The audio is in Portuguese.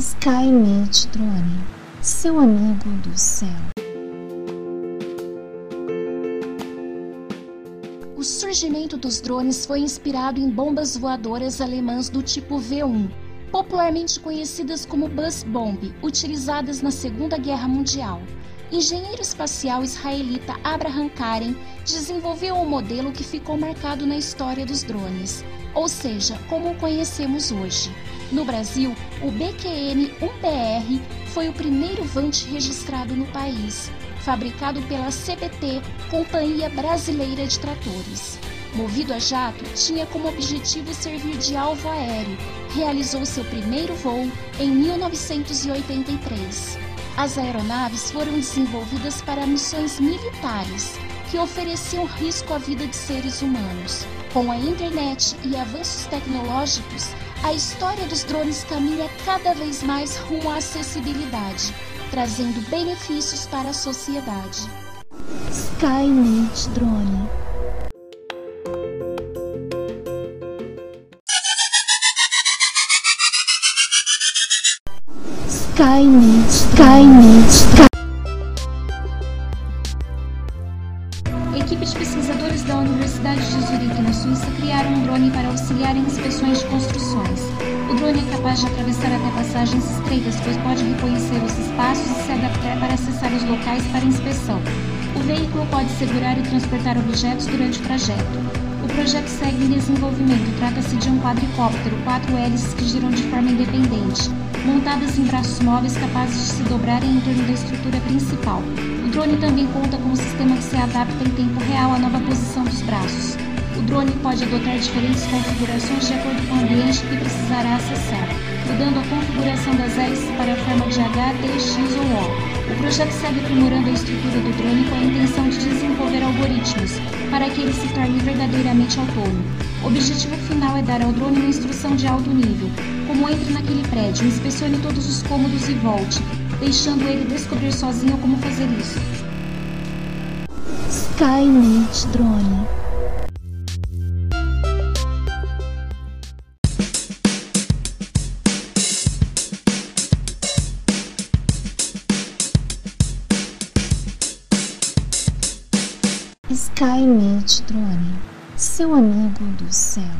Skymeet Drone, seu amigo do céu. O surgimento dos drones foi inspirado em bombas voadoras alemãs do tipo V1, popularmente conhecidas como Buzz Bomb, utilizadas na Segunda Guerra Mundial. Engenheiro espacial israelita Abraham Karen desenvolveu um modelo que ficou marcado na história dos drones, ou seja, como o conhecemos hoje. No Brasil, o BQN-1BR foi o primeiro Vant registrado no país, fabricado pela CBT, Companhia Brasileira de Tratores. Movido a jato, tinha como objetivo servir de alvo aéreo. Realizou seu primeiro voo em 1983. As aeronaves foram desenvolvidas para missões militares que ofereciam risco à vida de seres humanos. Com a internet e avanços tecnológicos, a história dos drones caminha cada vez mais rumo à acessibilidade, trazendo benefícios para a sociedade. Skynet Drone. Skynet, Skynet, Equipe de pesquisadores da Universidade de Zurique, na Suíça, criaram um drone para auxiliar em inspeções de construções. O drone é capaz de atravessar até passagens estreitas, pois pode reconhecer os espaços e se adaptar para acessar os locais para inspeção. O veículo pode segurar e transportar objetos durante o trajeto. O projeto segue em desenvolvimento. Trata-se de um quadricóptero, quatro hélices que giram de forma independente, montadas em braços móveis capazes de se dobrarem em torno da estrutura principal. O drone também conta com um sistema que se adapta em tempo real à nova posição dos braços. O drone pode adotar diferentes configurações de acordo com o ambiente que precisará acessar, mudando a configuração das hélices para a forma de H, T, X ou O. O projeto segue aprimorando a estrutura do drone com a intenção de desenvolver algoritmos para que ele se torne verdadeiramente autônomo. O objetivo final é dar ao drone uma instrução de alto nível, como entre naquele prédio, inspecione todos os cômodos e volte, deixando ele descobrir sozinho como fazer isso. Skynet Drone. Skynet Drone, seu amigo do céu.